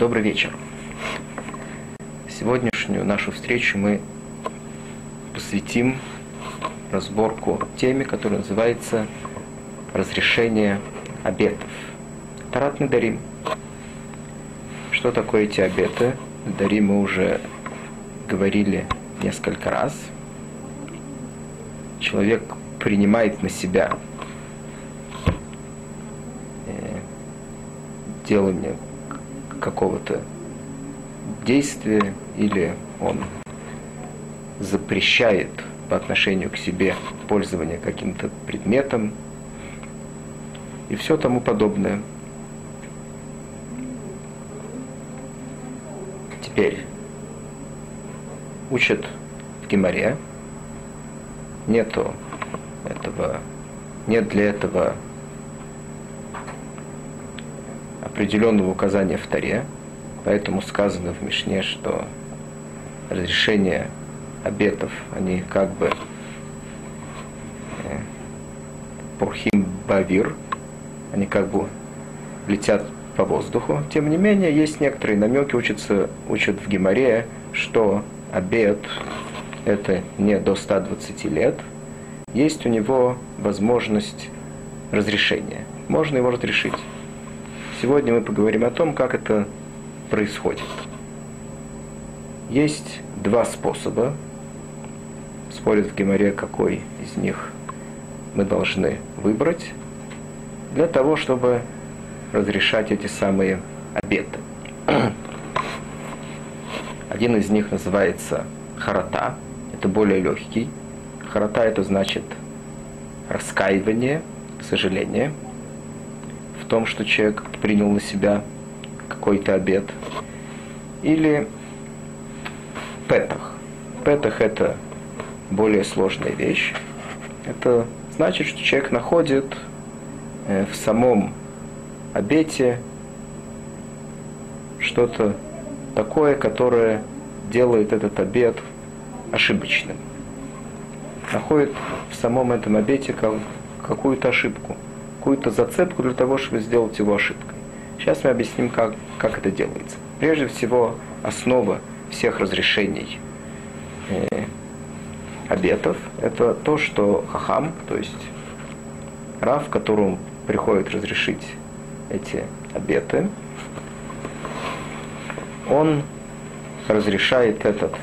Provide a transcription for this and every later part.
Добрый вечер. Сегодняшнюю нашу встречу мы посвятим разборку теме, которая называется «Разрешение обетов». Тарат Дарим. Что такое эти обеты? Дарим мы уже говорили несколько раз. Человек принимает на себя э, делание какого-то действия или он запрещает по отношению к себе пользование каким-то предметом и все тому подобное. Теперь учат в Гимаре, нету этого, нет для этого определенного указания в Таре, поэтому сказано в Мишне, что разрешение обетов, они как бы э, пурхим бавир, они как бы летят по воздуху. Тем не менее, есть некоторые намеки, учатся, учат в Гимаре, что обед это не до 120 лет, есть у него возможность разрешения. Можно его разрешить. Сегодня мы поговорим о том, как это происходит. Есть два способа. Спорят в Геморе, какой из них мы должны выбрать для того, чтобы разрешать эти самые обеты. Один из них называется харата, это более легкий. Харата это значит раскаивание, сожаление – том, что человек принял на себя какой-то обед. Или петах. Петах это более сложная вещь. Это значит, что человек находит э, в самом обете что-то такое, которое делает этот обед ошибочным. Находит в самом этом обете какую-то ошибку какую-то зацепку для того, чтобы сделать его ошибкой. Сейчас мы объясним, как, как это делается. Прежде всего, основа всех разрешений э, обетов – это то, что хахам, то есть Рав, которому приходит разрешить эти обеты, он разрешает этот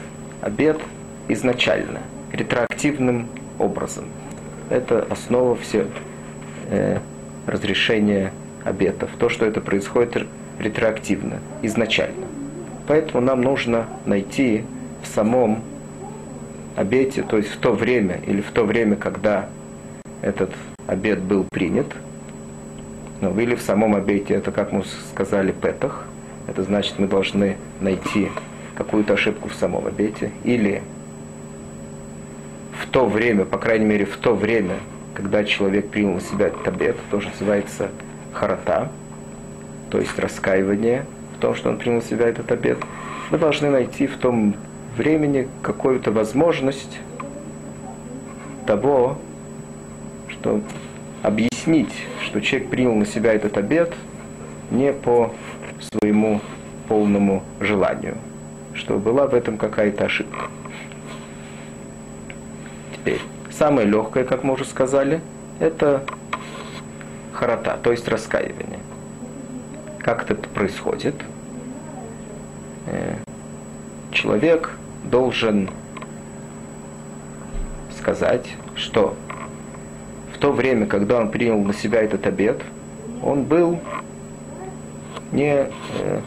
обет изначально, ретроактивным образом. Это основа всех э, разрешения обетов, то, что это происходит ретроактивно, изначально. Поэтому нам нужно найти в самом обете, то есть в то время или в то время, когда этот обет был принят, ну, или в самом обете, это, как мы сказали, петах, это значит, мы должны найти какую-то ошибку в самом обете, или в то время, по крайней мере, в то время, когда человек принял на себя этот обет, тоже называется харата, то есть раскаивание в том, что он принял на себя этот обет, мы должны найти в том времени какую-то возможность того, что объяснить, что человек принял на себя этот обет не по своему полному желанию, что была в этом какая-то ошибка. Теперь, Самое легкое, как мы уже сказали, это харата, то есть раскаивание. Как это происходит? Э, человек должен сказать, что в то время, когда он принял на себя этот обед, он был не, э,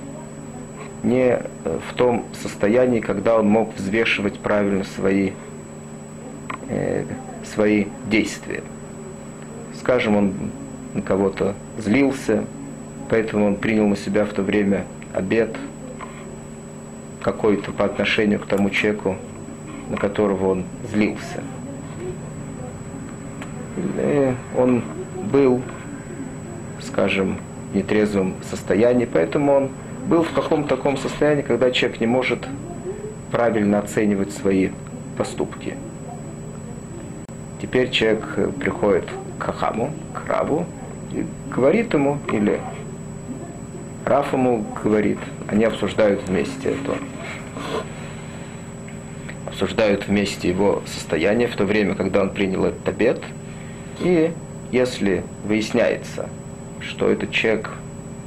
не в том состоянии, когда он мог взвешивать правильно свои Э, свои действия. Скажем, он на кого-то злился, поэтому он принял на себя в то время обед какой-то по отношению к тому человеку, на которого он злился. И он был, скажем, в нетрезвом состоянии, поэтому он был в каком-то таком состоянии, когда человек не может правильно оценивать свои поступки. Теперь человек приходит к Хахаму, к Раву, и говорит ему или Раф ему говорит, они обсуждают вместе это. Обсуждают вместе его состояние в то время, когда он принял этот обед. И если выясняется, что этот человек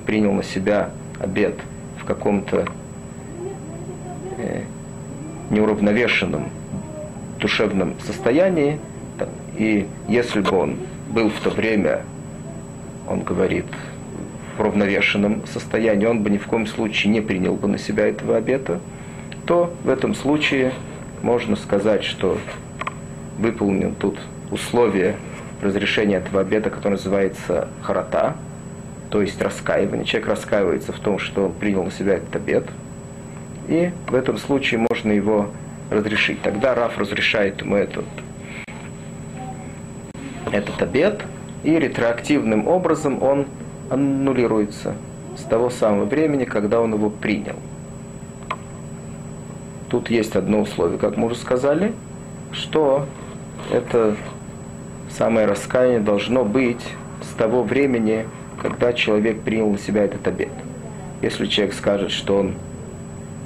принял на себя обед в каком-то э, неуравновешенном душевном состоянии, и если бы он был в то время, он говорит, в равновешенном состоянии, он бы ни в коем случае не принял бы на себя этого обета, то в этом случае можно сказать, что выполнен тут условие разрешения этого обета, которое называется харата, то есть раскаивание. Человек раскаивается в том, что он принял на себя этот обет, и в этом случае можно его разрешить. Тогда Раф разрешает ему этот, этот обед, и ретроактивным образом он аннулируется с того самого времени, когда он его принял. Тут есть одно условие, как мы уже сказали, что это самое раскаяние должно быть с того времени, когда человек принял на себя этот обед. Если человек скажет, что он,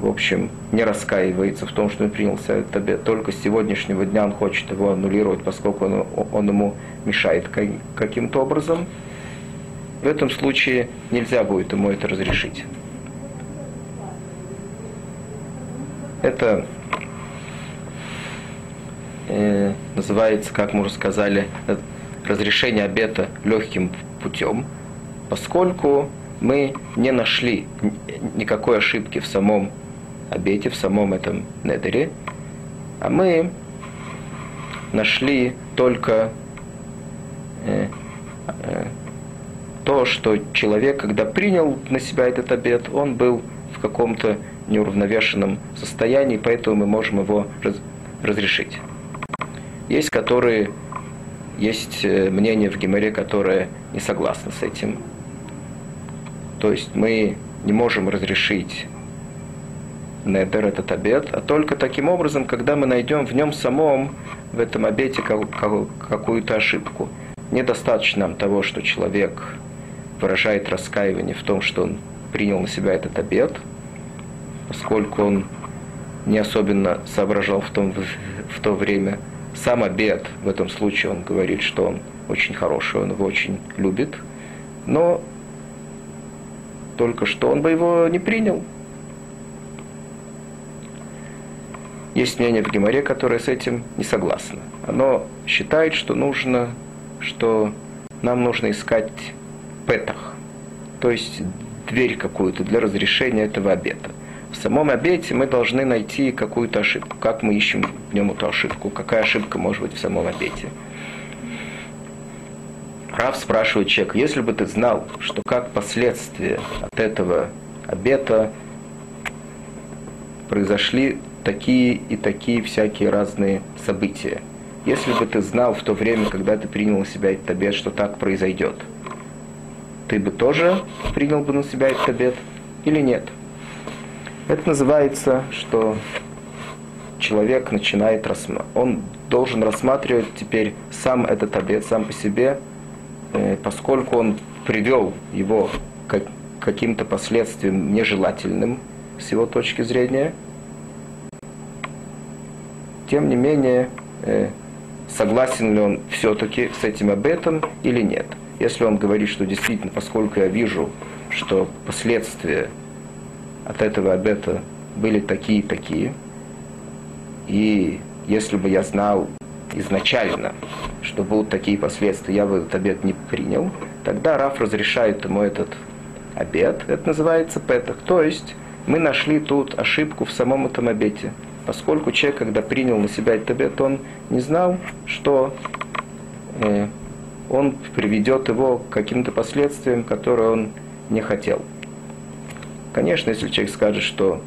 в общем, не раскаивается в том, что он принял этот обед, только с сегодняшнего дня он хочет его аннулировать, поскольку он, он ему мешает каким-то образом, в этом случае нельзя будет ему это разрешить. Это э, называется, как мы уже сказали, разрешение обета легким путем, поскольку мы не нашли никакой ошибки в самом обете, в самом этом недере, а мы нашли только то, что человек, когда принял на себя этот обет, он был в каком-то неуравновешенном состоянии, поэтому мы можем его раз, разрешить. Есть которые, есть э, мнение в Гимере, которое не согласно с этим. То есть мы не можем разрешить недер, этот обед, а только таким образом, когда мы найдем в нем самом, в этом обете, какую-то ошибку. Недостаточно того, что человек выражает раскаивание в том, что он принял на себя этот обед, поскольку он не особенно соображал в, том, в то время. Сам обед, в этом случае он говорит, что он очень хороший, он его очень любит, но только что он бы его не принял. Есть мнение в Геморе, которое с этим не согласно. Оно считает, что нужно, что нам нужно искать петах, то есть дверь какую-то для разрешения этого обета. В самом обете мы должны найти какую-то ошибку. Как мы ищем в нем эту ошибку? Какая ошибка может быть в самом обете? Рав спрашивает человека, если бы ты знал, что как последствия от этого обета произошли такие и такие всякие разные события. Если бы ты знал в то время, когда ты принял на себя этот обет, что так произойдет – ты бы тоже принял бы на себя этот обед или нет? Это называется, что человек начинает рассматривать, он должен рассматривать теперь сам этот обед, сам по себе, э, поскольку он привел его к каким-то последствиям нежелательным с его точки зрения, тем не менее, э, согласен ли он все-таки с этим обетом или нет. Если он говорит, что действительно, поскольку я вижу, что последствия от этого обета были такие такие, и если бы я знал изначально, что будут такие последствия, я бы этот обед не принял, тогда Раф разрешает ему этот обед. Это называется петах. То есть мы нашли тут ошибку в самом этом обете. Поскольку человек, когда принял на себя этот обет, он не знал, что э, он приведет его к каким-то последствиям, которые он не хотел. Конечно, если человек скажет, что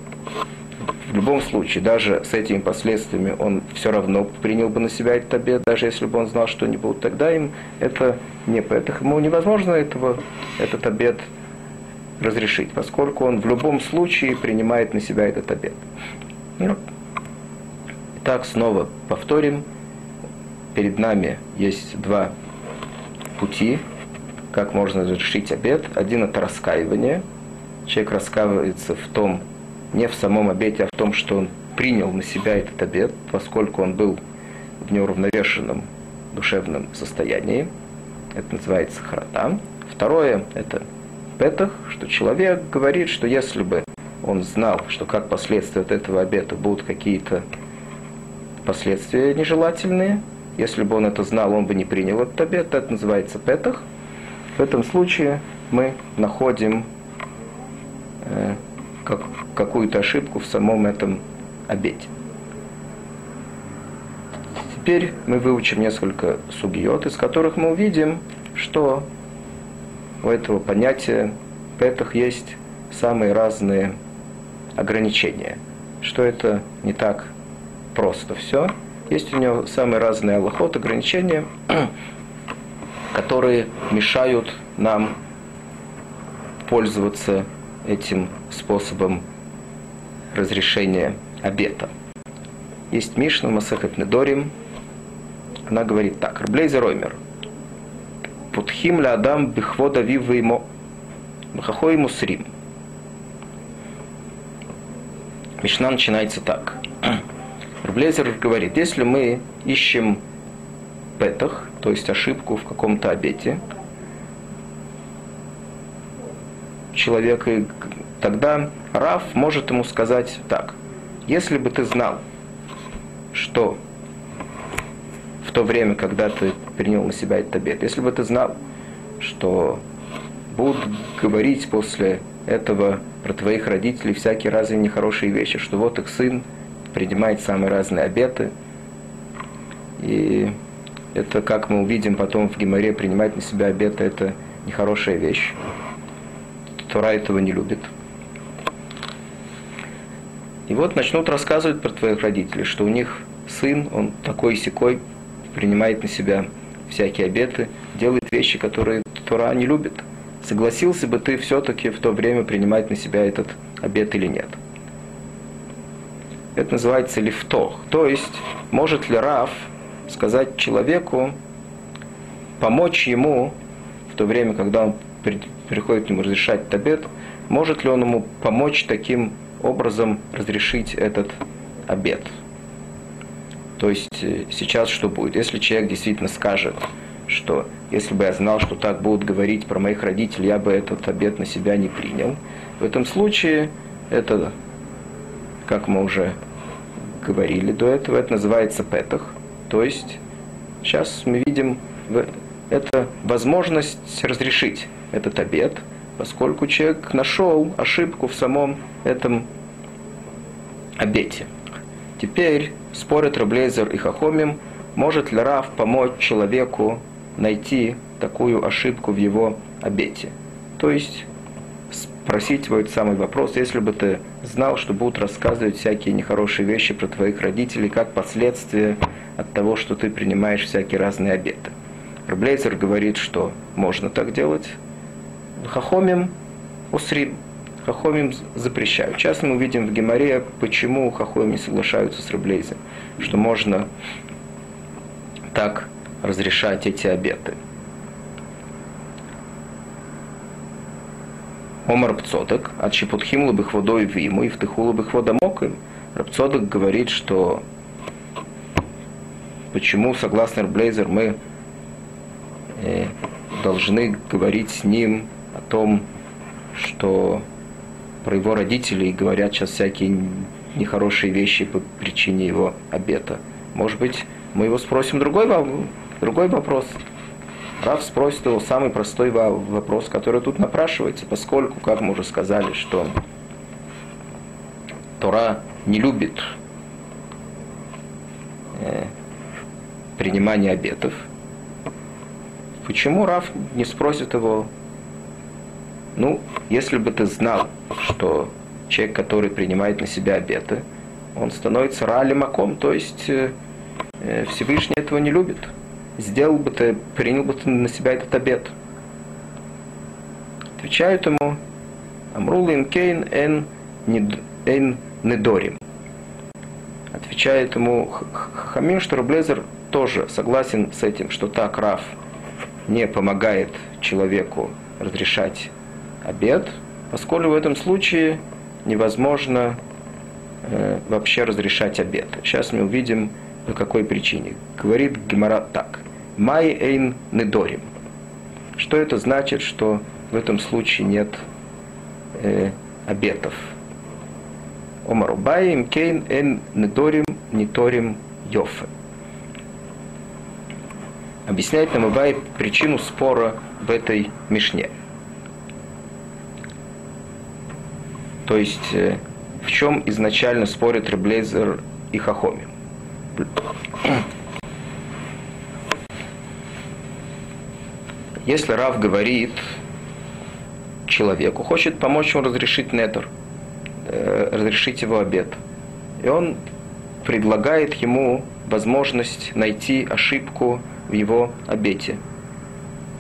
в любом случае, даже с этими последствиями он все равно принял бы на себя этот обед, даже если бы он знал, что они будут, тогда им это не поэтому невозможно этого, этот обед разрешить, поскольку он в любом случае принимает на себя этот обед. Итак, снова повторим. Перед нами есть два пути, как можно разрешить обед. Один это раскаивание. человек раскаивается в том, не в самом обете, а в том, что он принял на себя этот обет, поскольку он был в неуравновешенном душевном состоянии. Это называется харата. Второе – это петах, что человек говорит, что если бы он знал, что как последствия от этого обета будут какие-то последствия нежелательные, если бы он это знал, он бы не принял этот обет, это называется петах. В этом случае мы находим э, как, какую-то ошибку в самом этом обете. Теперь мы выучим несколько сугиот, из которых мы увидим, что у этого понятия петах есть самые разные ограничения, что это не так просто все. Есть у него самые разные аллахот, ограничения, которые мешают нам пользоваться этим способом разрешения обета. Есть Мишна Масахет Недорим, она говорит так, Рблейзер Оймер, Путхим ля Адам бихвода вива ему, бхахой мусрим. Мишна начинается так. Рублезер говорит, если мы ищем петах, то есть ошибку в каком-то обете, человека, тогда Раф может ему сказать так. Если бы ты знал, что в то время, когда ты принял на себя этот обет, если бы ты знал, что будут говорить после этого про твоих родителей всякие разные нехорошие вещи, что вот их сын принимает самые разные обеты, и это, как мы увидим потом в Гимаре, принимать на себя обеты – это нехорошая вещь. Тура этого не любит. И вот начнут рассказывать про твоих родителей, что у них сын, он такой секой принимает на себя всякие обеты, делает вещи, которые Тура не любит. Согласился бы ты все-таки в то время принимать на себя этот обет или нет? Это называется лифтох. То есть, может ли Раф сказать человеку, помочь ему в то время, когда он приходит ему разрешать табет, может ли он ему помочь таким образом разрешить этот обед. То есть э, сейчас что будет? Если человек действительно скажет, что если бы я знал, что так будут говорить про моих родителей, я бы этот обед на себя не принял. В этом случае это, как мы уже говорили до этого, это называется петах. То есть сейчас мы видим это возможность разрешить этот обед, поскольку человек нашел ошибку в самом этом обете. Теперь спорят Раблейзер и Хахомим, может ли Рав помочь человеку найти такую ошибку в его обете. То есть спросить этот самый вопрос, если бы ты знал, что будут рассказывать всякие нехорошие вещи про твоих родителей, как последствия от того, что ты принимаешь всякие разные обеты. Раблейзер говорит, что можно так делать, Хахомим усрим. Хахомим запрещают. Сейчас мы увидим в Геморе, почему Хахомим не соглашаются с Раблейзем, что можно так разрешать эти обеты. Омар Пцодок, от Шипутхим лабых водой виму и втыху лабых водомоким. Рабцодок говорит, что почему, согласно Рблейзер, мы э, должны говорить с ним о том, что про его родителей говорят сейчас всякие нехорошие вещи по причине его обета. Может быть, мы его спросим другой, другой вопрос. Рав спросит его самый простой вопрос, который тут напрашивается, поскольку, как мы уже сказали, что Тора не любит э, принимание обетов. Почему Рав не спросит его, ну, если бы ты знал, что человек, который принимает на себя обеты, он становится ралимаком, то есть э, э, Всевышний этого не любит. Сделал бы ты, принял бы ты на себя этот обет. Отвечают ему, Амрулин Кейн эн эн недорим. Отвечает ему Хамин, что Рублезер тоже согласен с этим, что так Раф не помогает человеку разрешать обед, поскольку в этом случае невозможно э, вообще разрешать обед. Сейчас мы увидим, по какой причине. Говорит Гемара так. Май эйн недорим. Что это значит, что в этом случае нет э, обетов? Омару Баим Кейн Эн Недорим Ниторим Йофе. Объясняет нам Ибай причину спора в этой Мишне. То есть, э, в чем изначально спорят Реблейзер и Хахоми. Если Рав говорит человеку, хочет помочь ему разрешить нетер, э, разрешить его обед, и он предлагает ему возможность найти ошибку в его обете.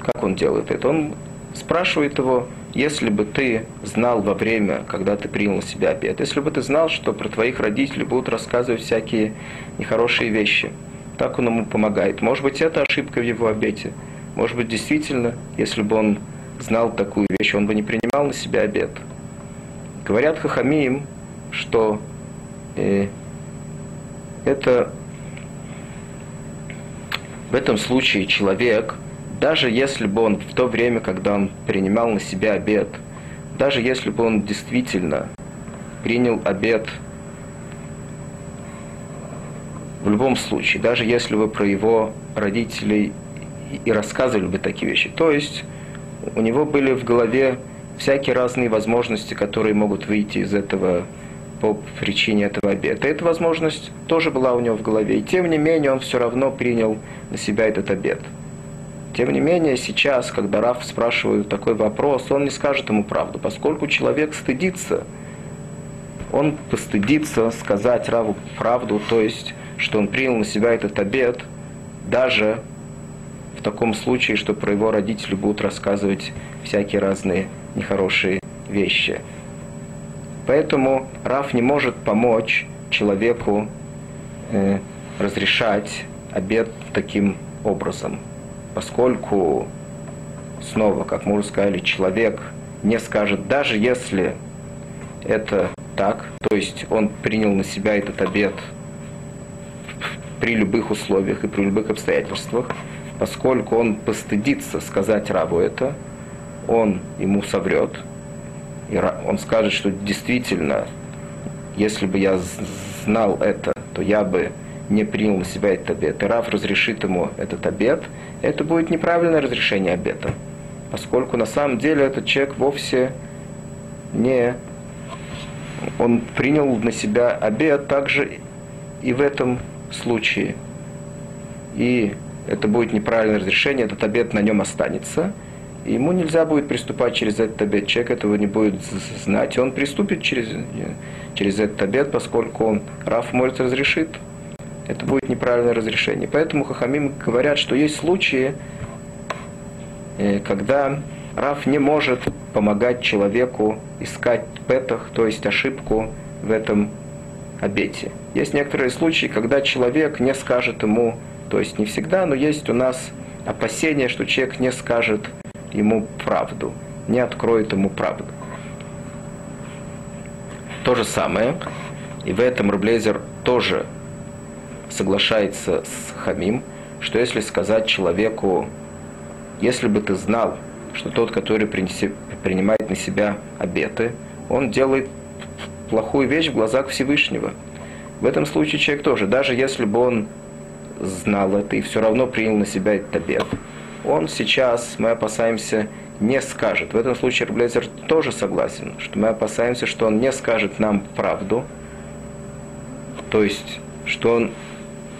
Как он делает это? Он спрашивает его, если бы ты знал во время, когда ты принял на себя обед, если бы ты знал, что про твоих родителей будут рассказывать всякие нехорошие вещи, так он ему помогает. Может быть, это ошибка в его обете. Может быть, действительно, если бы он знал такую вещь, он бы не принимал на себя обед. Говорят Хахамиим, что э, это в этом случае человек, даже если бы он в то время, когда он принимал на себя обед, даже если бы он действительно принял обед в любом случае, даже если бы про его родителей и рассказывали бы такие вещи. То есть у него были в голове всякие разные возможности, которые могут выйти из этого по причине этого обета. Эта возможность тоже была у него в голове. И тем не менее он все равно принял на себя этот обет. Тем не менее, сейчас, когда Раф спрашивает такой вопрос, он не скажет ему правду, поскольку человек стыдится, он постыдится сказать Раву правду, то есть, что он принял на себя этот обет, даже в таком случае, что про его родители будут рассказывать всякие разные нехорошие вещи. Поэтому Раф не может помочь человеку э, разрешать обед таким образом, поскольку, снова, как мы уже сказали, человек не скажет, даже если это так, то есть он принял на себя этот обед при любых условиях и при любых обстоятельствах, поскольку он постыдится сказать рабу это, он ему соврет, и он скажет, что действительно, если бы я знал это, то я бы не принял на себя этот обет. И Рав разрешит ему этот обет, это будет неправильное разрешение обета, поскольку на самом деле этот человек вовсе не... Он принял на себя обет также и в этом случае. И это будет неправильное разрешение, этот обед на нем останется. И ему нельзя будет приступать через этот обед. Человек этого не будет знать. Он приступит через, через этот обед, поскольку Раф может разрешит. Это будет неправильное разрешение. Поэтому Хахамим говорят, что есть случаи, э, когда Раф не может помогать человеку искать петах, то есть ошибку в этом обете. Есть некоторые случаи, когда человек не скажет ему то есть не всегда, но есть у нас опасение, что человек не скажет ему правду, не откроет ему правду. То же самое, и в этом Рублезер тоже соглашается с Хамим, что если сказать человеку, если бы ты знал, что тот, который принеси, принимает на себя обеты, он делает плохую вещь в глазах Всевышнего. В этом случае человек тоже, даже если бы он знал это и все равно принял на себя этот обед. Он сейчас, мы опасаемся, не скажет. В этом случае Рублезер тоже согласен, что мы опасаемся, что он не скажет нам правду, то есть, что он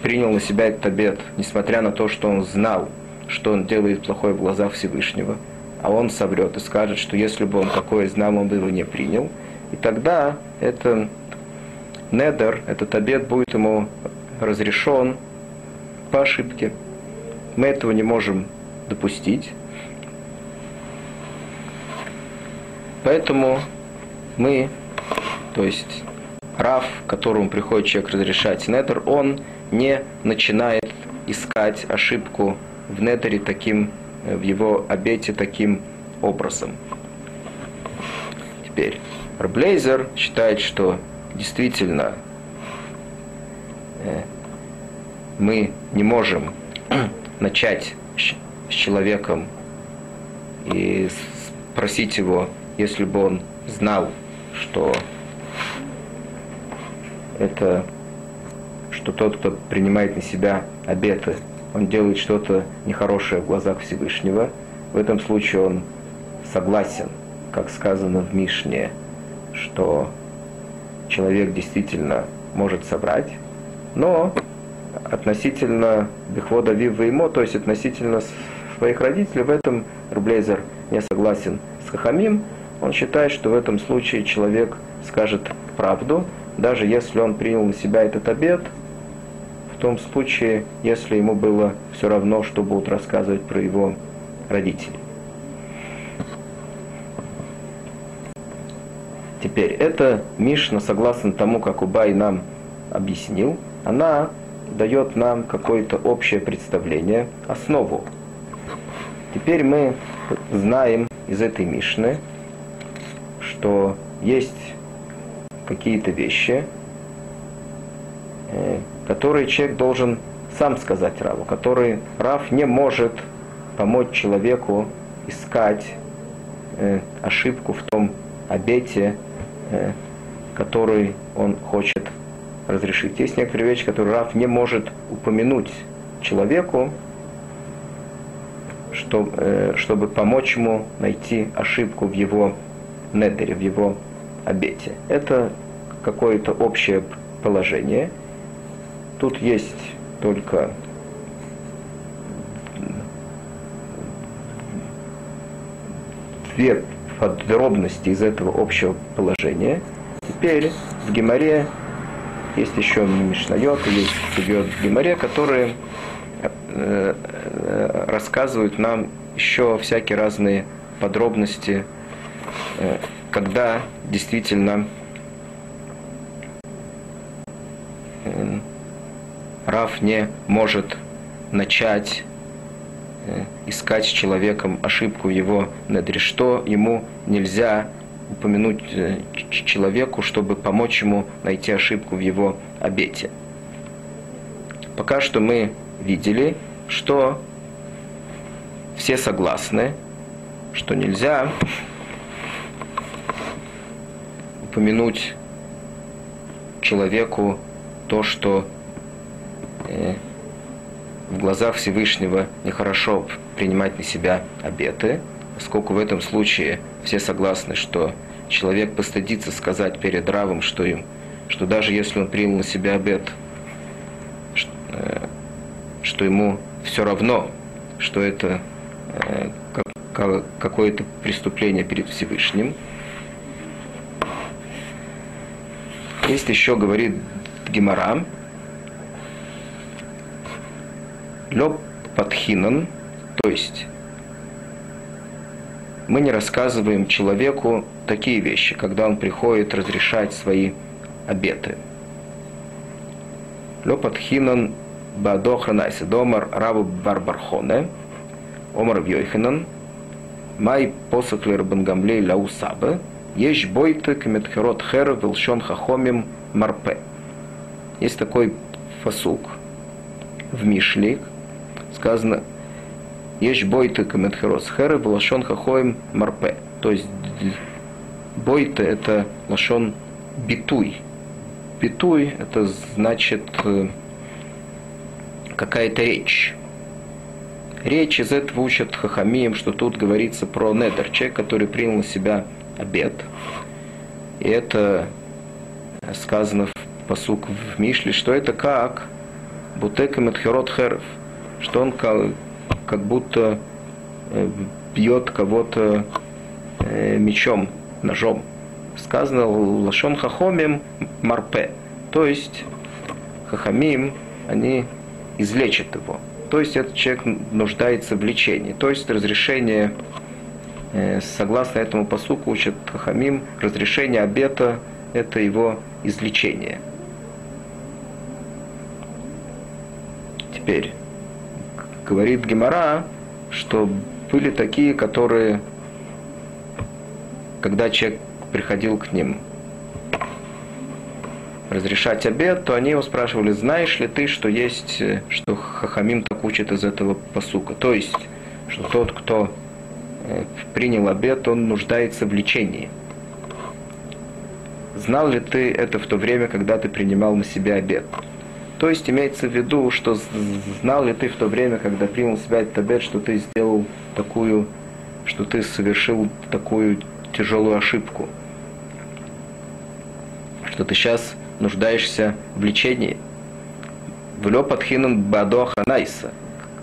принял на себя этот обед, несмотря на то, что он знал, что он делает плохое в глазах Всевышнего, а он соврет и скажет, что если бы он такое знал, он бы его не принял. И тогда это недер, этот обед будет ему разрешен по ошибке. Мы этого не можем допустить. Поэтому мы, то есть Раф, которому приходит человек разрешать недер, он не начинает искать ошибку в недере таким, в его обете таким образом. Теперь, Рблейзер считает, что действительно э, мы не можем начать с человеком и спросить его, если бы он знал, что это что тот, кто принимает на себя обеты, он делает что-то нехорошее в глазах Всевышнего, в этом случае он согласен, как сказано в Мишне, что человек действительно может собрать, но относительно Бехвода Вива ему, то есть относительно своих родителей, в этом Рублейзер не согласен с Хахамим. Он считает, что в этом случае человек скажет правду, даже если он принял на себя этот обед, в том случае, если ему было все равно, что будут рассказывать про его родителей. Теперь, эта Мишна, согласно тому, как Убай нам объяснил, она дает нам какое-то общее представление, основу. Теперь мы знаем из этой Мишны, что есть какие-то вещи, э, которые человек должен сам сказать Раву, которые Рав не может помочь человеку искать э, ошибку в том обете, э, который он хочет разрешить. Есть некоторые вещи, которые Раф не может упомянуть человеку, чтобы, э, чтобы помочь ему найти ошибку в его недере, в его обете. Это какое-то общее положение. Тут есть только две подробности из этого общего положения. Теперь в Геморе есть еще Мишнайот, есть Сугиот в Геморе, которые э, э, рассказывают нам еще всякие разные подробности, э, когда действительно Раф не может начать искать с человеком ошибку его недре, что ему нельзя упомянуть э, человеку, чтобы помочь ему найти ошибку в его обете. Пока что мы видели, что все согласны, что нельзя упомянуть человеку то, что э, в глазах Всевышнего нехорошо принимать на себя обеты, поскольку в этом случае все согласны, что человек постыдится сказать перед Равом, что им, что даже если он принял на себя обет, э, что ему все равно, что это э, какое-то преступление перед Всевышним. Есть еще, говорит Гемора, Лоб Подхинан, то есть мы не рассказываем человеку такие вещи, когда он приходит разрешать свои обеты. Лопат хинан бадохранайся домар раву барбархоне, омар вьойхинан, май посоклер бангамлей лаусабе, ешь бойты кметхерот хер велшон хахомим марпе. Есть такой фасук в Мишлик, сказано есть бойты каметхерос херы, лашон хахоем марпе. То есть бойты это лашон битуй. Битуй это значит э, какая-то речь. Речь из этого учат Хахамием, что тут говорится про недер, человек, который принял на себя обед. И это сказано в посук в Мишле, что это как Бутека Медхерот Херов, что он как будто э, бьет кого-то э, мечом, ножом. Сказано лашон хахомим марпе. То есть хахамим, они излечат его. То есть этот человек нуждается в лечении. То есть разрешение, э, согласно этому посуку, учат хахамим, разрешение обета – это его излечение. Теперь, говорит Гемора, что были такие, которые, когда человек приходил к ним разрешать обед, то они его спрашивали, знаешь ли ты, что есть, э, что Хахамим так учит из этого посука. То есть, что тот, кто э, принял обед, он нуждается в лечении. Знал ли ты это в то время, когда ты принимал на себя обед? То есть имеется в виду, что знал ли ты в то время, когда принял себя этот обед, что ты сделал такую, что ты совершил такую тяжелую ошибку, что ты сейчас нуждаешься в лечении. В лепатхинан бадо ханайса.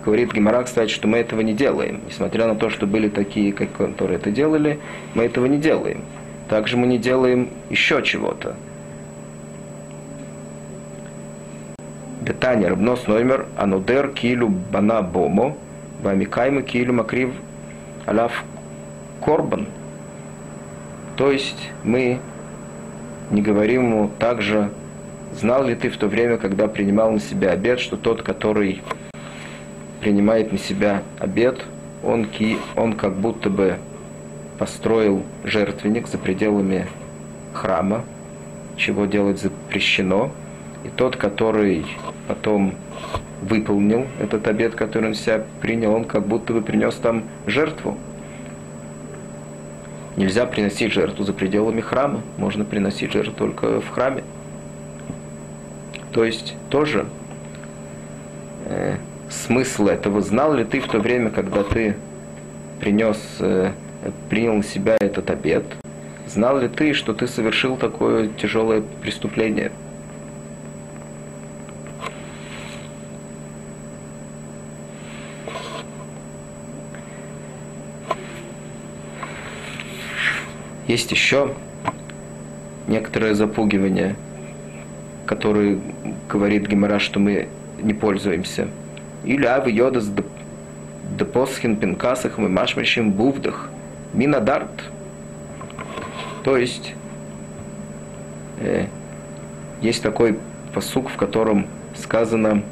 Говорит Гимара, кстати, что мы этого не делаем. Несмотря на то, что были такие, которые это делали, мы этого не делаем. Также мы не делаем еще чего-то. Бетаня, Рабнос номер, Анудер, Килю, Бана, Бомо, Вамикаймы, Килю, Макрив, Алав, Корбан. То есть мы не говорим ему также, знал ли ты в то время, когда принимал на себя обед, что тот, который принимает на себя обед, он, ки, он как будто бы построил жертвенник за пределами храма, чего делать запрещено. И тот, который потом выполнил этот обед, который он себя принял, он как будто бы принес там жертву. Нельзя приносить жертву за пределами храма, можно приносить жертву только в храме. То есть тоже э, смысл этого знал ли ты в то время, когда ты принес, э, принял на себя этот обед, знал ли ты, что ты совершил такое тяжелое преступление? Есть еще некоторое запугивание, которое говорит Гемора, что мы не пользуемся. Или авы йодас депосхин пинкасах мы машмащим бувдах минадарт. То есть э, есть такой посук, в котором сказано,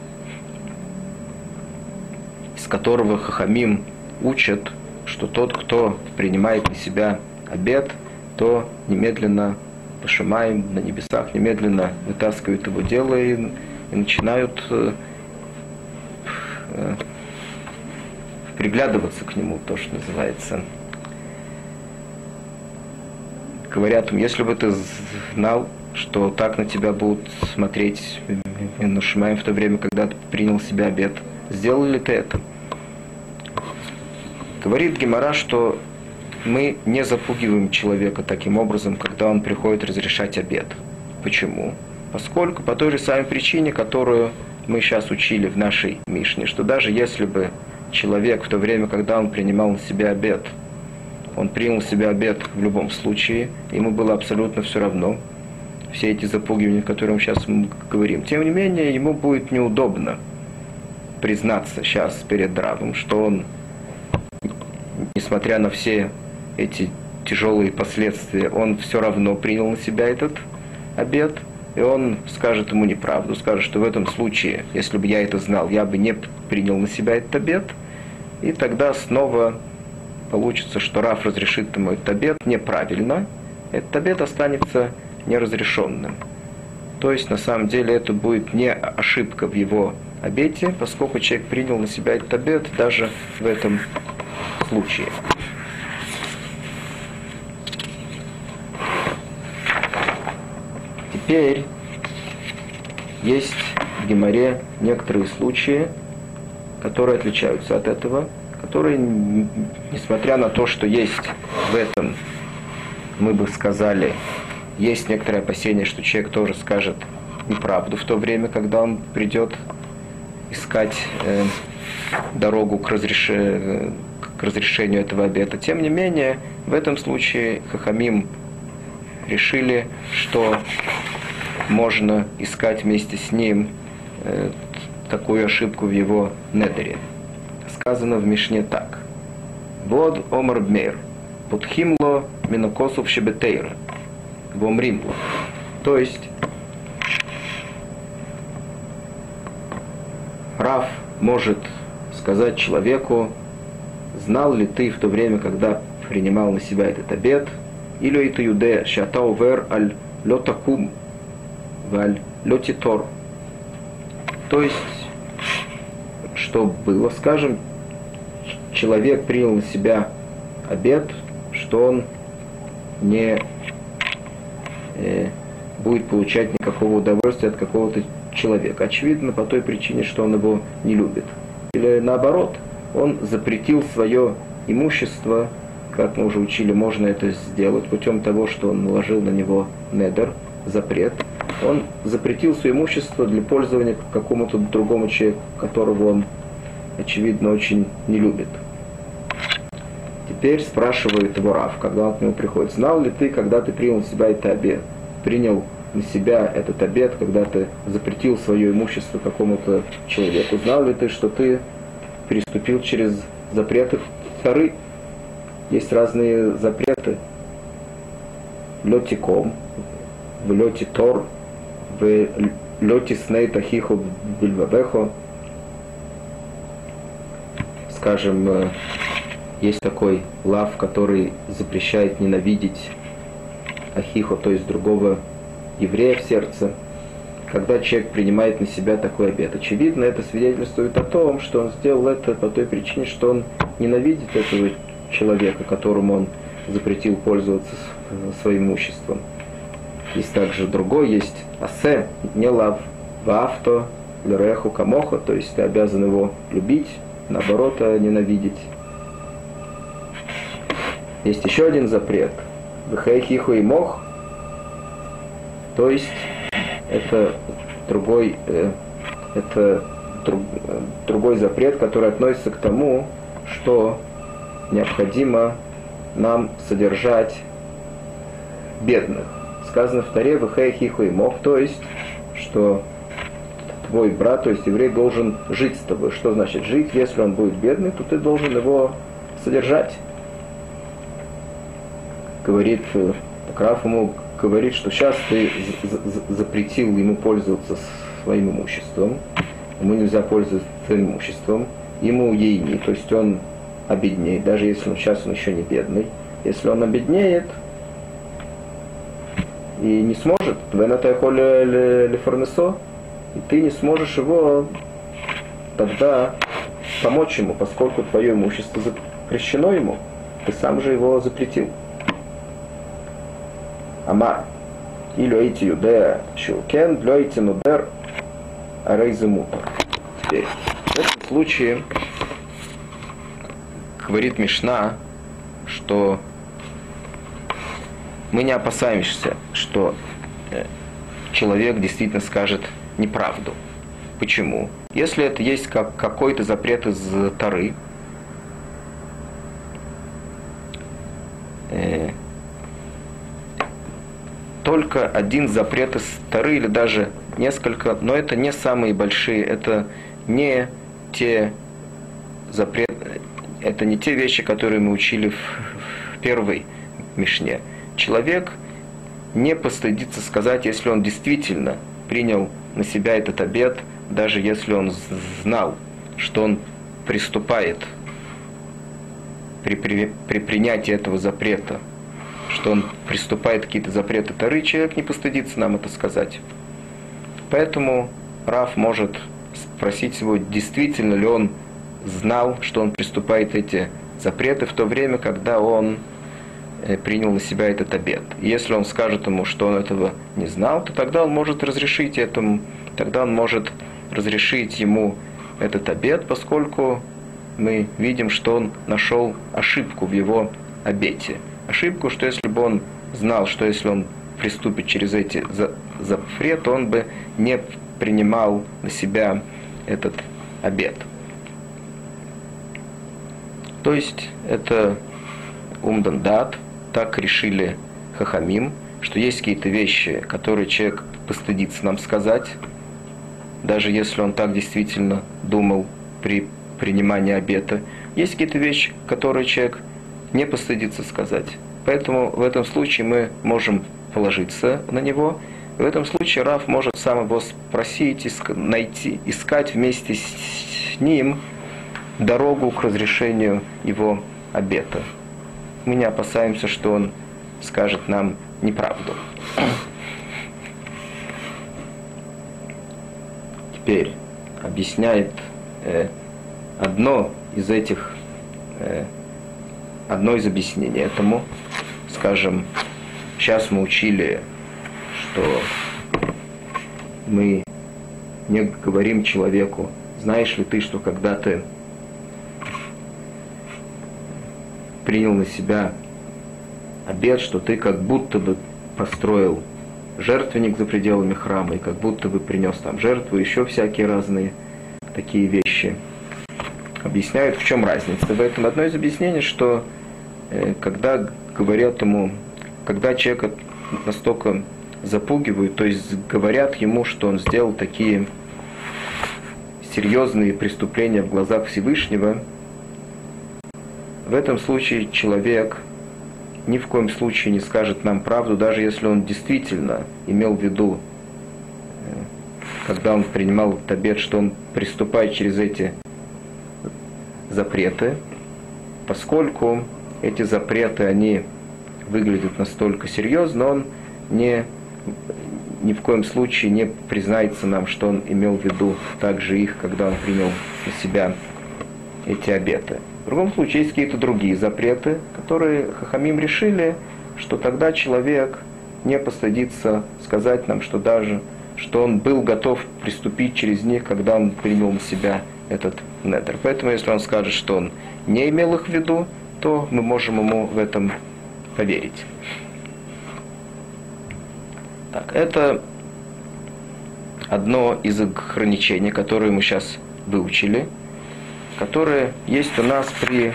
из которого Хахамим учат, что тот, кто принимает на себя обед – то немедленно Пашимаем на небесах немедленно вытаскивают его дело и, и начинают э, э, приглядываться к нему, то, что называется. Говорят если бы ты знал, что так на тебя будут смотреть на Шимаем в то время, когда ты принял себя обед, сделал ли ты это? Говорит Гемора, что мы не запугиваем человека таким образом, когда он приходит разрешать обед. Почему? Поскольку по той же самой причине, которую мы сейчас учили в нашей Мишне, что даже если бы человек в то время, когда он принимал на себя обед, он принял себя обед в любом случае, ему было абсолютно все равно, все эти запугивания, о которых мы сейчас говорим. Тем не менее, ему будет неудобно признаться сейчас перед Дравом, что он, несмотря на все эти тяжелые последствия, он все равно принял на себя этот обед, и он скажет ему неправду, скажет, что в этом случае, если бы я это знал, я бы не принял на себя этот обед, и тогда снова получится, что Раф разрешит ему этот обед неправильно, этот обед останется неразрешенным. То есть, на самом деле, это будет не ошибка в его обете, поскольку человек принял на себя этот обед даже в этом случае. Теперь есть в Геморе некоторые случаи, которые отличаются от этого, которые, несмотря на то, что есть в этом, мы бы сказали, есть некоторые опасения, что человек тоже скажет неправду в то время, когда он придет искать э, дорогу к, разреш... к разрешению этого обета. Тем не менее, в этом случае Хахамим решили, что можно искать вместе с ним э, такую ошибку в его недере. Сказано в Мишне так. Вот омар бмейр, подхимло минокосов шебетейра, вомримло. То есть, Раф может сказать человеку, знал ли ты в то время, когда принимал на себя этот обед, אילו היית יודע שאתה עובר על לא תקום ועל לא תיטור. То есть, что было, скажем, человек принял на себя обед, что он не э, будет получать никакого удовольствия от какого-то человека. Очевидно, по той причине, что он его не любит. Или наоборот, он запретил свое имущество, как мы уже учили, можно это сделать путем того, что он наложил на него недер, запрет. Он запретил свое имущество для пользования какому-то другому человеку, которого он, очевидно, очень не любит. Теперь спрашивает его Рав, когда он к нему приходит, знал ли ты, когда ты принял на себя это обед, принял на себя этот обед, когда ты запретил свое имущество какому-то человеку, знал ли ты, что ты переступил через запреты Тары? Есть разные запреты. Летиком, в лете Тор, в лете Сней Тахихо Бильвабехо. Скажем, э, есть такой лав, который запрещает ненавидеть Ахихо, то есть другого еврея в сердце, когда человек принимает на себя такой обет. Очевидно, это свидетельствует о том, что он сделал это по той причине, что он ненавидит этого человека, которому он запретил пользоваться своим имуществом. Есть также другой, есть асе, не лав, ваавто, лереху, камоха, то есть ты обязан его любить, наоборот, а ненавидеть. Есть еще один запрет. Вехейхиху и мох. То есть это другой, э, это друг, другой запрет, который относится к тому, что необходимо нам содержать бедных. Сказано в Таре Вехейхиху и мох, то есть, что твой брат, то есть еврей, должен жить с тобой. Что значит жить? Если он будет бедный, то ты должен его содержать говорит, Раф ему говорит, что сейчас ты запретил ему пользоваться своим имуществом, ему нельзя пользоваться своим имуществом, ему ейни, то есть он обеднеет, даже если он сейчас он еще не бедный. Если он обеднеет и не сможет, и ты не сможешь его тогда помочь ему, поскольку твое имущество запрещено ему, ты сам же его запретил. Ама, или эти юдея, шилкен, лёйте нудер, арейзе мутер. Теперь, в этом случае говорит Мишна, что мы не опасаемся, что человек действительно скажет неправду. Почему? Если это есть как какой-то запрет из Тары, э, только один запрет из Тары или даже несколько, но это не самые большие, это не те запреты, это не те вещи, которые мы учили в, первой Мишне. Человек не постыдится сказать, если он действительно принял на себя этот обет, даже если он знал, что он приступает при, при, при принятии этого запрета что он приступает какие-то запреты Тары, человек не постыдится нам это сказать. Поэтому Раф может спросить его, действительно ли он знал, что он приступает эти запреты в то время, когда он э, принял на себя этот обет. И если он скажет ему, что он этого не знал, то тогда он может разрешить этому, тогда он может разрешить ему этот обет, поскольку мы видим, что он нашел ошибку в его обете ошибку, что если бы он знал, что если он приступит через эти запреты, он бы не принимал на себя этот обед. То есть это умдан дат, так решили хахамим, что есть какие-то вещи, которые человек постыдится нам сказать, даже если он так действительно думал при принимании обета. Есть какие-то вещи, которые человек не постыдится сказать. Поэтому в этом случае мы можем положиться на него. В этом случае Раф может сам его спросить, найти, искать вместе с ним дорогу к разрешению его обета. Мы не опасаемся, что он скажет нам неправду. Теперь объясняет э, одно из этих, э, одно из объяснений этому, скажем, сейчас мы учили, что мы не говорим человеку, знаешь ли ты, что когда ты принял на себя обед, что ты как будто бы построил жертвенник за пределами храма, и как будто бы принес там жертву, еще всякие разные такие вещи. Объясняют, в чем разница. В этом одно из объяснений, что э, когда говорят ему, когда человека настолько запугивают, то есть говорят ему, что он сделал такие серьезные преступления в глазах Всевышнего, в этом случае человек ни в коем случае не скажет нам правду, даже если он действительно имел в виду, э, когда он принимал этот обед, что он приступает через эти запреты, поскольку эти запреты, они выглядят настолько серьезно, он не, ни в коем случае не признается нам, что он имел в виду также их, когда он принял на себя эти обеты. В другом случае есть какие-то другие запреты, которые Хахамим решили, что тогда человек не постыдится сказать нам, что даже что он был готов приступить через них, когда он принял на себя этот недр. Поэтому, если он скажет, что он не имел их в виду, то мы можем ему в этом поверить. Так, это одно из ограничений, которые мы сейчас выучили, которые есть у нас при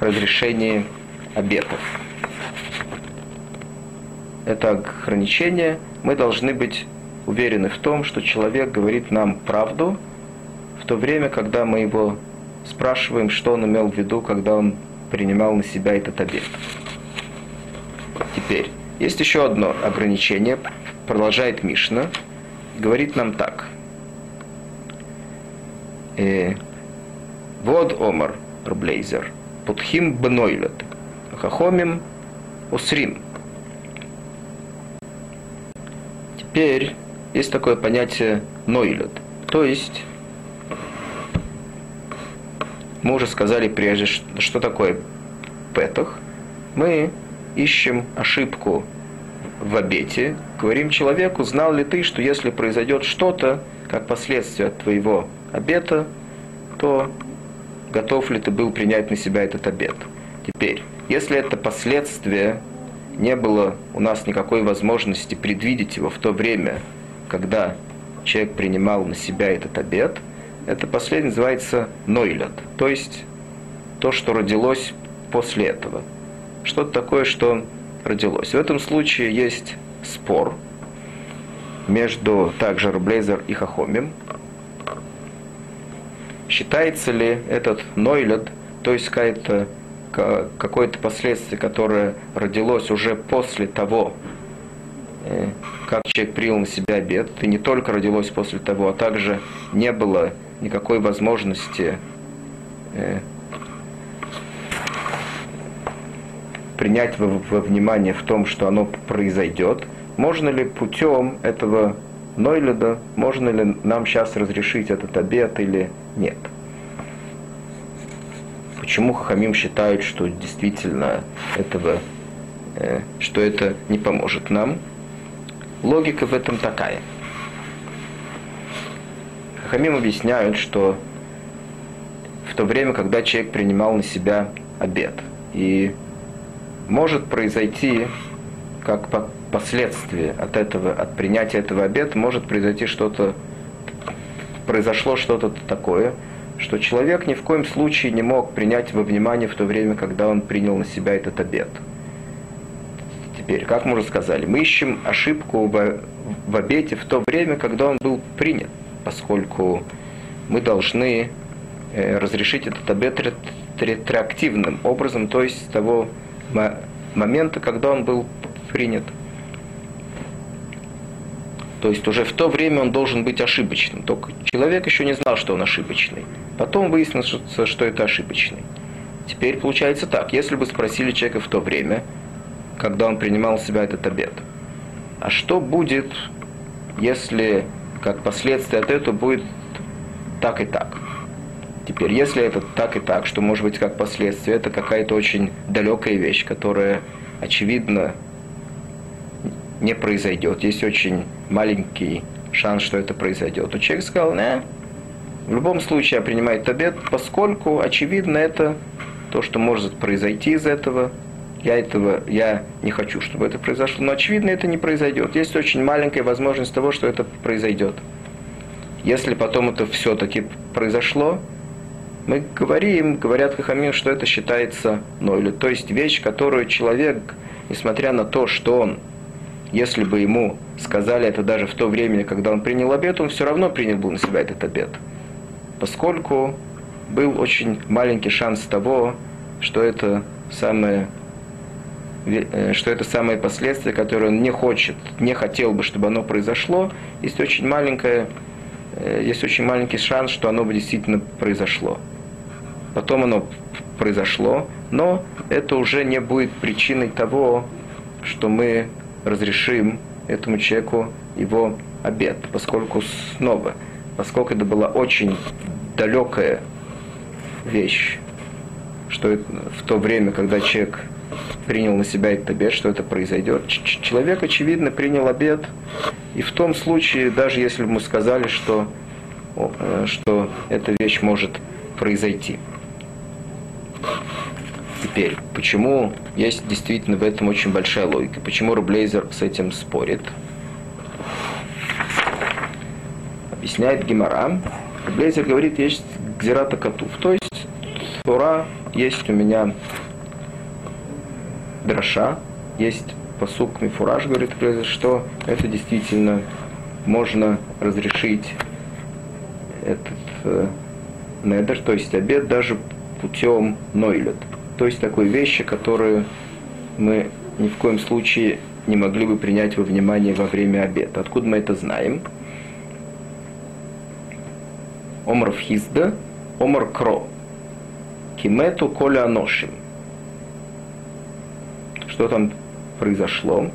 разрешении обетов. Это ограничение. Мы должны быть уверены в том, что человек говорит нам правду, в то время, когда мы его спрашиваем, что он имел в виду, когда он принимал на себя этот обет. Теперь, есть еще одно ограничение, продолжает Мишна, говорит нам так. Э, вот Омар Рублейзер, Путхим Бенойлет, Хахомим Усрим. Теперь есть такое понятие Нойлет, то есть мы уже сказали прежде, что такое петах. Мы ищем ошибку в обете, говорим человеку, знал ли ты, что если произойдет что-то, как последствие от твоего обета, то готов ли ты был принять на себя этот обет. Теперь, если это последствие, не было у нас никакой возможности предвидеть его в то время, когда человек принимал на себя этот обет, это последнее называется нойлят, то есть то, что родилось после этого – что-то такое, что родилось. В этом случае есть спор между также Рублейзер и Хахомим. Считается ли этот Нойлет, то есть какое-то какое-то последствие, которое родилось уже после того, э, как человек принял на себя обед, и не только родилось после того, а также не было никакой возможности э, принять во, внимание в том, что оно произойдет, можно ли путем этого Нойледа, можно ли нам сейчас разрешить этот обед или нет? Почему Хахамим считают, что действительно этого, э, что это не поможет нам? Логика в этом такая. Хахамим объясняют, что в то время, когда человек принимал на себя обед, и может произойти, как последствие от этого, от принятия этого обета, может произойти что-то, произошло что-то такое, что человек ни в коем случае не мог принять во внимание в то время, когда он принял на себя этот обет. Теперь, как мы уже сказали, мы ищем ошибку в, обете в то время, когда он был принят, поскольку мы должны э, разрешить этот обет ретроактивным образом, то есть с того момента, когда он был принят. То есть уже в то время он должен быть ошибочным. Только человек еще не знал, что он ошибочный. Потом выяснилось, что это ошибочный. Теперь получается так. Если бы спросили человека в то время, когда он принимал в себя этот обед. А что будет, если как последствие от этого будет так и так? Теперь, если это так и так, что может быть как последствие, это какая-то очень далекая вещь, которая, очевидно, не произойдет. Есть очень маленький шанс, что это произойдет. То человек сказал, не, в любом случае я принимаю обед, поскольку, очевидно, это то, что может произойти из этого. Я этого, я не хочу, чтобы это произошло, но очевидно это не произойдет. Есть очень маленькая возможность того, что это произойдет. Если потом это все-таки произошло, мы говорим, говорят Хахамин, что это считается нойлю. То есть вещь, которую человек, несмотря на то, что он, если бы ему сказали это даже в то время, когда он принял обед, он все равно принял бы на себя этот обед. Поскольку был очень маленький шанс того, что это самое э, что это самые последствия, которые он не хочет, не хотел бы, чтобы оно произошло, есть очень маленькая, э, есть очень маленький шанс, что оно бы действительно произошло потом оно произошло, но это уже не будет причиной того, что мы разрешим этому человеку его обед, поскольку снова, поскольку это была очень далекая вещь, что в то время, когда человек принял на себя этот обед, что это произойдет. Человек, очевидно, принял обед, и в том случае, даже если бы мы сказали, что, э, что эта вещь может произойти. Теперь, почему есть действительно в этом очень большая логика? Почему Рублейзер с этим спорит? Объясняет Гимара. Рублейзер говорит, есть гзирата котув. То есть, Тура есть у меня дроша, есть посук мифураж, говорит Рублейзер, что это действительно можно разрешить этот э, недер, то есть обед даже путем нойлет. То есть такой вещи, которые мы ни в коем случае не могли бы принять во внимание во время обеда. Откуда мы это знаем? Омар Хизда, Омар Кро. Кимету коля аношим. Что там произошло?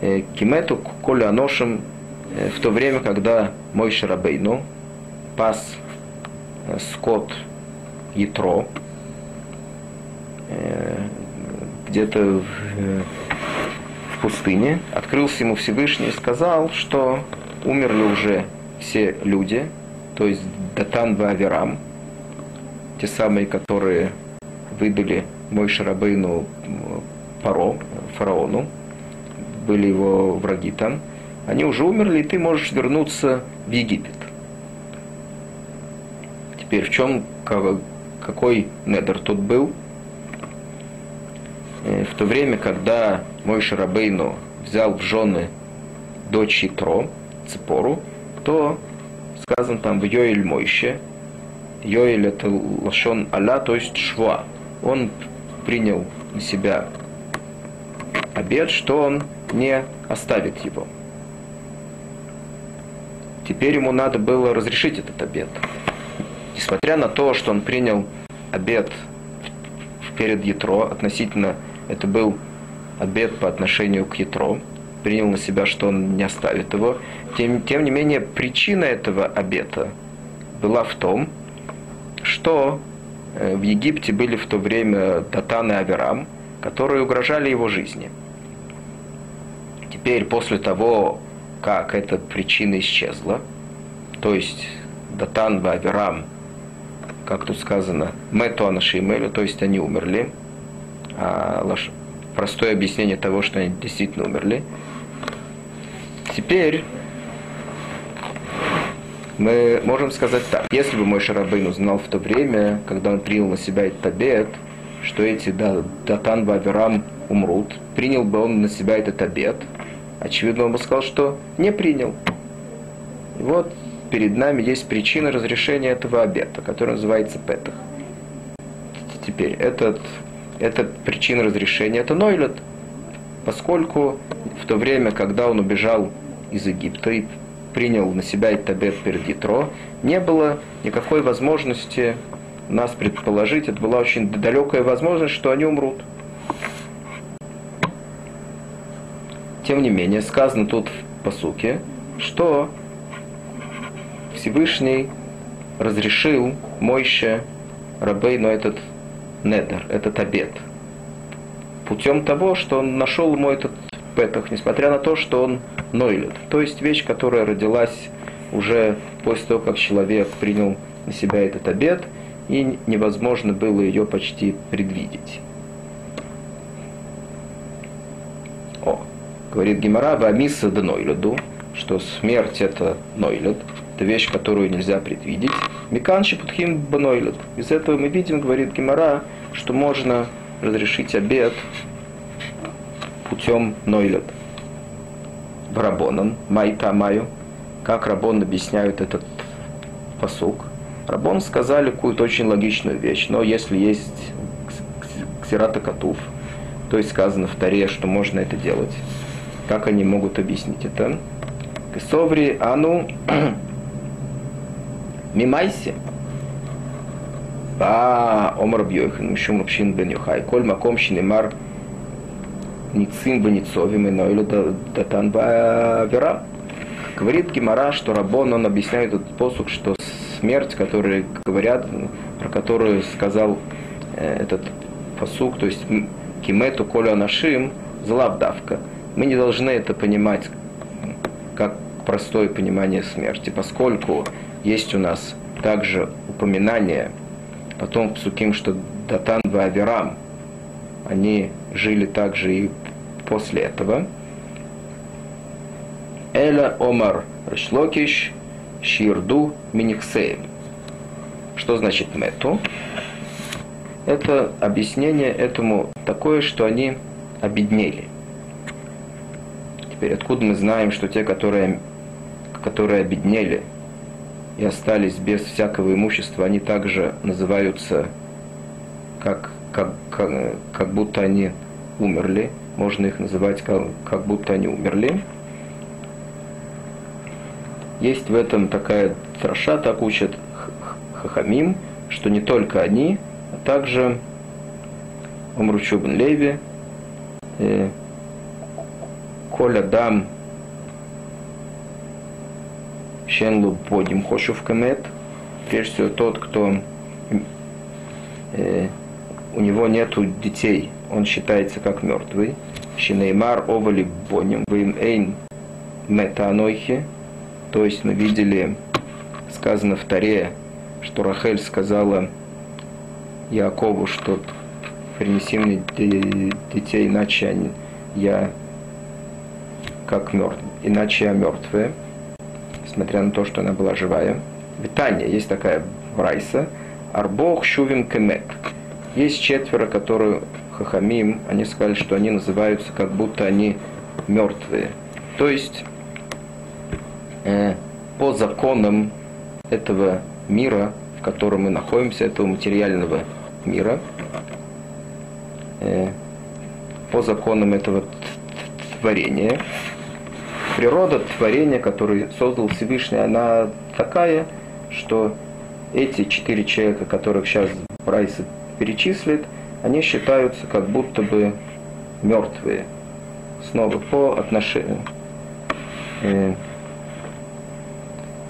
Э, Кимету коля аношим э, в то время, когда мой Шарабейну пас э, скот Ятро, где-то в, э, в пустыне, открылся ему Всевышний и сказал, что умерли уже все люди, то есть Датан Ваверам, те самые, которые выдали мой Шарабейну Паро, фараону, были его враги там, они уже умерли, и ты можешь вернуться в Египет. Теперь в чем какой недер тут был. Э, в то время, когда мой Шарабейну взял в жены дочь Итро, Цепору, то сказано там в Йоэль Мойще, Йоэль это лашон аля, то есть шва. Он принял на себя обед, что он не оставит его. Теперь ему надо было разрешить этот обед несмотря на то, что он принял обед перед Ятро, относительно это был обед по отношению к Ятро, принял на себя, что он не оставит его. Тем, тем не менее, причина этого обета была в том, что э, в Египте были в то время Датан и Аверам, которые угрожали его жизни. Теперь, после того, как эта причина исчезла, то есть Датан и Аверам как тут сказано, мету анашимелю, то есть они умерли. А. Простое объяснение того, что они действительно умерли. Теперь мы можем сказать так. Если бы мой Шарабейн узнал в то время, когда он принял на себя этот обед, что эти Датан Ваверам умрут, принял бы он на себя этот обед, очевидно, он бы сказал, что не принял. И вот перед нами есть причина разрешения этого обета, которая называется Петах. Теперь, этот, эта причина разрешения, это Нойлет, поскольку в то время, когда он убежал из Египта и принял на себя обет перед Ятро, не было никакой возможности нас предположить, это была очень далекая возможность, что они умрут. тем не менее, сказано тут в посуке, что Всевышний разрешил Мойше Рабейну этот недер, этот обед. Путем того, что он нашел ему этот петах, несмотря на то, что он нойлет. То есть вещь, которая родилась уже после того, как человек принял на себя этот обед, и невозможно было ее почти предвидеть. О, говорит Гимара, Вамиса да нойледу, что смерть это нойлед, это вещь, которую нельзя предвидеть. Микан шипутхим банойлет. Из этого мы видим, говорит Гимара, что можно разрешить обед путем нойлет. Барабонан, майта маю. Как Рабон объясняют этот посук. Рабон сказали какую-то очень логичную вещь, но если есть ксерата котов, то есть сказано в Таре, что можно это делать. Как они могут объяснить это? Кесоври ану мимайси. Ба омар бьёйхан мишум рабшин бен юхай. Коль маком шинемар ницим беницовим и нойлю датан вера. Говорит Гимара, что Рабон, он объясняет этот посух, что смерть, которые говорят, про которую сказал э, этот посук, то есть кимету коля нашим, злавдавка. Мы не должны это понимать как простое понимание смерти, поскольку есть у нас также упоминание потом в Псуким, что Датан и Аверам, они жили также и после этого. Эля Омар Рашлокиш Ширду Минихсеем. Что значит мету? Это объяснение этому такое, что они обеднели. Теперь откуда мы знаем, что те, которые, которые обеднели и остались без всякого имущества, они также называются как, как, как, как будто они умерли. Можно их называть как, как будто они умерли. Есть в этом такая траша, так учат хахамим, что не только они, а также Умручубн Леви, э, Коля Дам Шенлу Подим. Хошев Камет, прежде всего тот, кто э, у него нету детей, он считается как мертвый. Шинеймар Овали Боним Вим Эйн Метанойхи, то есть мы видели, сказано в Таре, что Рахель сказала Якову, что принеси мне детей, иначе они, я как мертв, иначе я мертвая, несмотря на то, что она была живая. Витания, есть такая Райса, Арбох Шувим Кемет. Есть четверо, которые Хахамим, они сказали, что они называются как будто они мертвые. То есть э, по законам этого мира, в котором мы находимся, этого материального мира, э, по законам этого творения, природа творения, который создал Всевышний, она такая, что эти четыре человека, которых сейчас Брайс перечислит, они считаются как будто бы мертвые. Снова по отношению, э,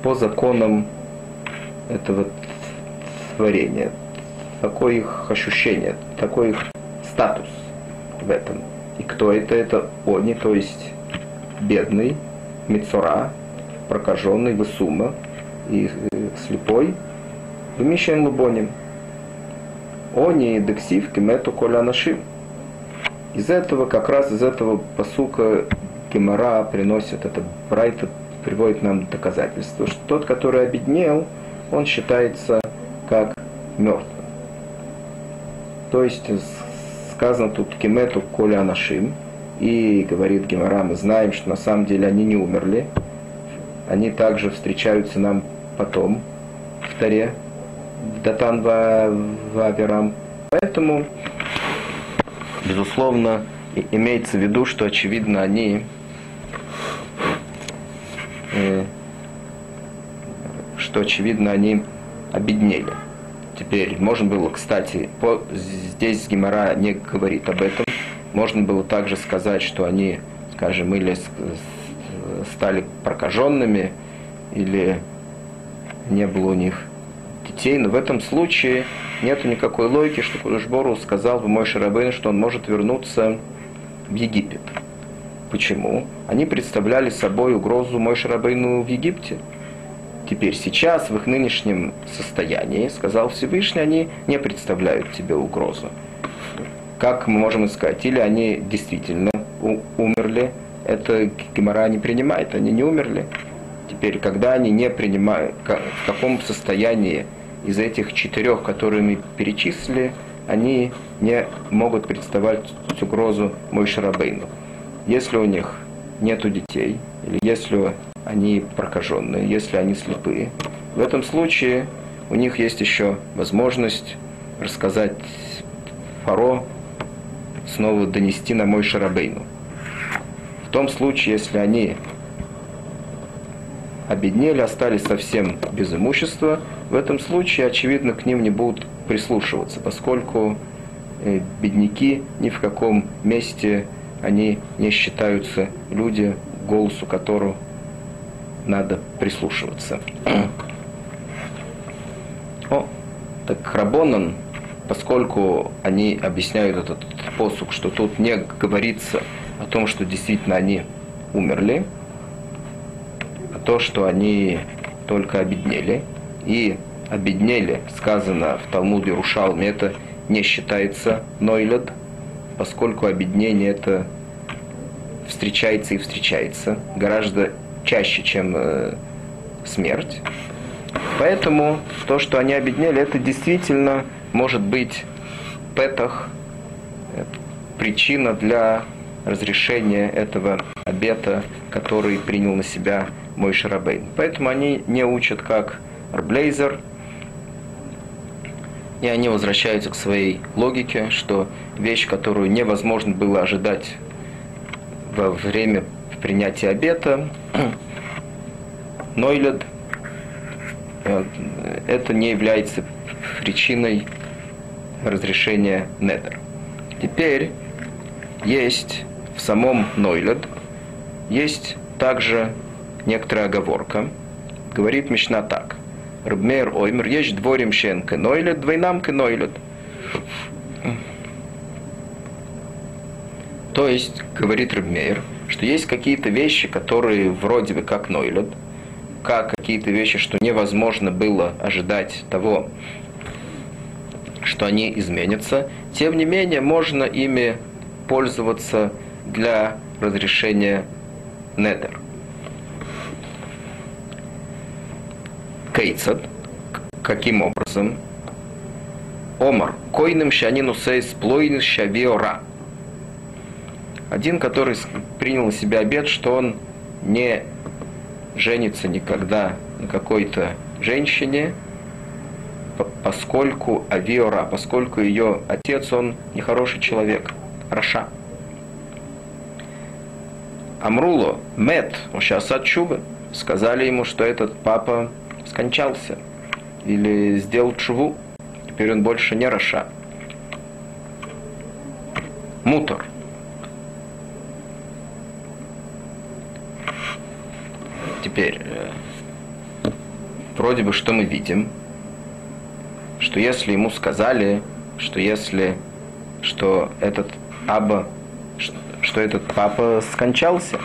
по законам этого творения. Такое их ощущение, такой их статус в этом. И кто это? Это они, то есть бедный, Мицура, прокаженный, Высума и э, слепой, Вымещен Лубоним. Они дексив кемету коля нашим. Из этого, как раз из этого посука Гемора приносит это Брайта приводит нам доказательство, что тот, который обеднел, он считается как мертвым. То есть сказано тут кемету коля нашим, и говорит Гемора, мы знаем, что на самом деле они не умерли. Они также встречаются нам потом в Таре, в Датан Ваверам. Поэтому, безусловно, имеется в виду, что очевидно они э, что очевидно они обеднели. Теперь можно было, кстати, по, здесь Гимара не говорит об этом, можно было также сказать, что они скажем, или стали прокаженными, или не было у них детей, но в этом случае нет никакой логики, что Кудышбору сказал бы мой Шарабейн, что он может вернуться в Египет. Почему? Они представляли собой угрозу мой Шарабейну в Египте. Теперь сейчас, в их нынешнем состоянии, сказал Всевышний, они не представляют тебе угрозу. Как мы можем сказать? Или они действительно умерли, это Гемора не принимает, они не умерли. Теперь, когда они не принимают, в каком состоянии из этих четырех, которые мы перечислили, они не могут представлять угрозу Мой Шарабейну. Если у них нету детей, или если они прокаженные, если они слепые, в этом случае у них есть еще возможность рассказать Фаро, снова донести на мой Шарабейну. В том случае, если они обеднели, остались совсем без имущества, в этом случае, очевидно, к ним не будут прислушиваться, поскольку э, бедняки ни в каком месте они не считаются люди, голосу которого надо прислушиваться. О, так Рабонан, поскольку они объясняют этот посук, что тут не говорится о том, что действительно они умерли, а то, что они только обеднели, и обеднели, сказано в Талмуде Рушалме, это не считается нойлед, поскольку обеднение это встречается и встречается гораздо чаще, чем э, смерть. Поэтому то, что они обеднели, это действительно может быть петах, причина для разрешения этого обета, который принял на себя мой Шарабейн. Поэтому они не учат как Арблейзер, и они возвращаются к своей логике, что вещь, которую невозможно было ожидать во время принятия обета, Нойлед, э, это не является причиной разрешения недер. Теперь есть в самом Нойлед, есть также некоторая оговорка. Говорит Мишна так. Рабмейр оймер, есть дворим щен нойлет, двойнам нойлет. То есть, говорит Рабмейр, что есть какие-то вещи, которые вроде бы как нойлет, как какие-то вещи, что невозможно было ожидать того, что они изменятся, тем не менее можно ими пользоваться для разрешения недер. Кейцад, каким образом? Омар, койным шанину сейс плойн шавиора. Один, который принял на себя обед, что он не женится никогда на какой-то женщине, поскольку Авиора, поскольку ее отец, он нехороший человек, Раша. Амруло, Мет, Ушасад Чубы, сказали ему, что этот папа скончался или сделал чуву, теперь он больше не Раша. Мутор. Теперь, э, вроде бы, что мы видим, что если ему сказали, что если, что этот Аба, что этот папа скончался,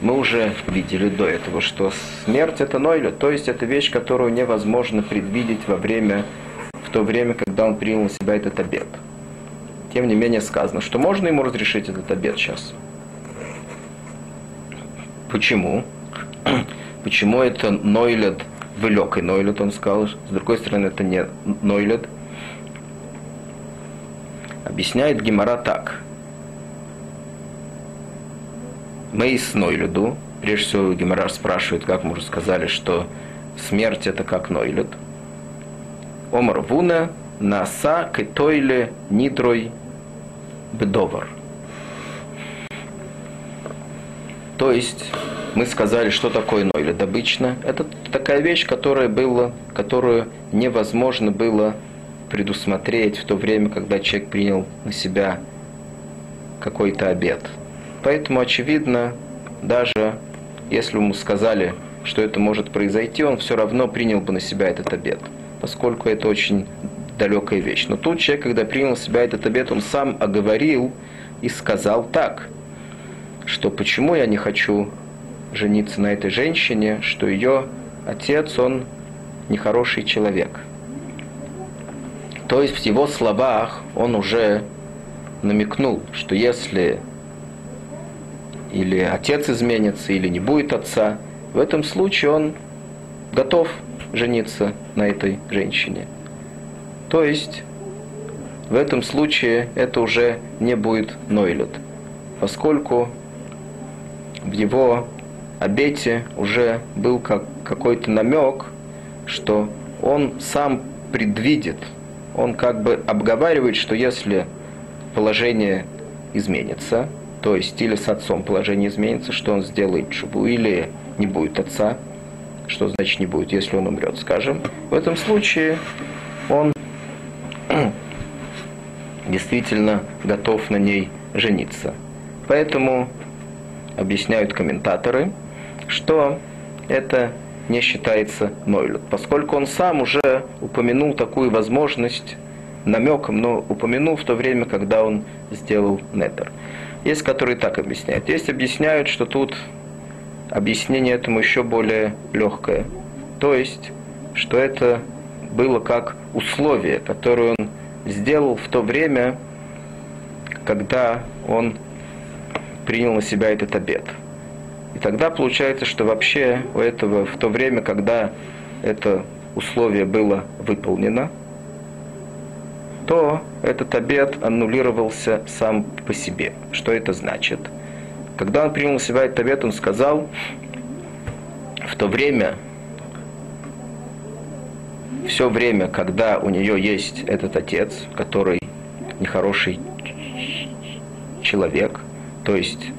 мы уже видели до этого, что смерть это нойля, то есть это вещь, которую невозможно предвидеть во время, в то время, когда он принял на себя этот обед. Тем не менее сказано, что можно ему разрешить этот обед сейчас. Почему? Почему это нойлет, вылегкий нойлет, он сказал, с другой стороны, это не нойлет. Объясняет Гимара так – Мейс Нойлюду, прежде всего Геморраж спрашивает, как мы уже сказали, что смерть это как Нойлюд. Омар Вуна Наса Кетойле Нидрой Бедовар. То есть мы сказали, что такое Нойлед обычно. Это такая вещь, которая была, которую невозможно было предусмотреть в то время, когда человек принял на себя какой-то обед – Поэтому, очевидно, даже если ему сказали, что это может произойти, он все равно принял бы на себя этот обед, поскольку это очень далекая вещь. Но тут человек, когда принял на себя этот обед, он сам оговорил и сказал так, что почему я не хочу жениться на этой женщине, что ее отец, он нехороший человек. То есть в его словах он уже намекнул, что если или отец изменится, или не будет отца, в этом случае он готов жениться на этой женщине. То есть в этом случае это уже не будет Нойлет, поскольку в его обете уже был как какой-то намек, что он сам предвидит, он как бы обговаривает, что если положение изменится, то есть или с отцом положение изменится, что он сделает чубу, или не будет отца, что значит не будет, если он умрет, скажем. В этом случае он действительно готов на ней жениться. Поэтому объясняют комментаторы, что это не считается Нойлет, поскольку он сам уже упомянул такую возможность намеком, но упомянул в то время, когда он сделал Нетер. Есть, которые так объясняют. Есть объясняют, что тут объяснение этому еще более легкое. То есть, что это было как условие, которое он сделал в то время, когда он принял на себя этот обед. И тогда получается, что вообще у этого в то время, когда это условие было выполнено, то этот обед аннулировался сам по себе. Что это значит? Когда он принял на себя этот обед, он сказал, в то время, все время, когда у нее есть этот отец, который нехороший человек, то есть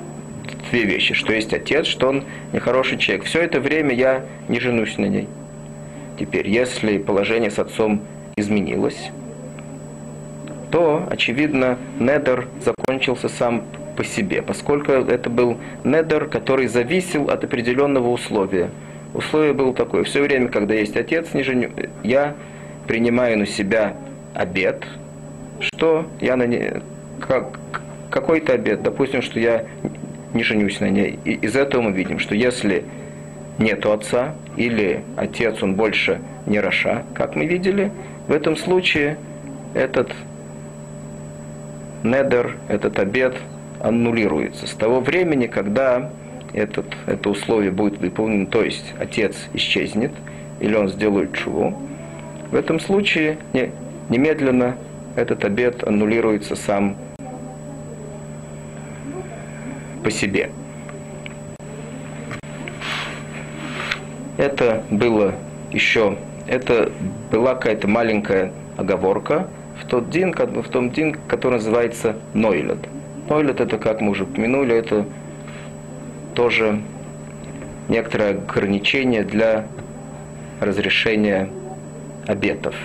две вещи, что есть отец, что он нехороший человек. Все это время я не женусь на ней. Теперь, если положение с отцом изменилось, то, очевидно, недер закончился сам по себе, поскольку это был недер, который зависел от определенного условия. Условие было такое, все время, когда есть отец, не женю, я принимаю на себя обед, что я на не, как, какой-то обед, допустим, что я не женюсь на ней. И из этого мы видим, что если нету отца, или отец, он больше не Раша, как мы видели, в этом случае этот недер, этот обед аннулируется. С того времени, когда этот, это условие будет выполнено, то есть отец исчезнет, или он сделает чего, в этом случае не, немедленно этот обед аннулируется сам по себе. Это было еще, это была какая-то маленькая оговорка, в тот день, в том день, который называется Нойлет. Нойлет это, как мы уже упомянули, это тоже некоторое ограничение для разрешения обетов.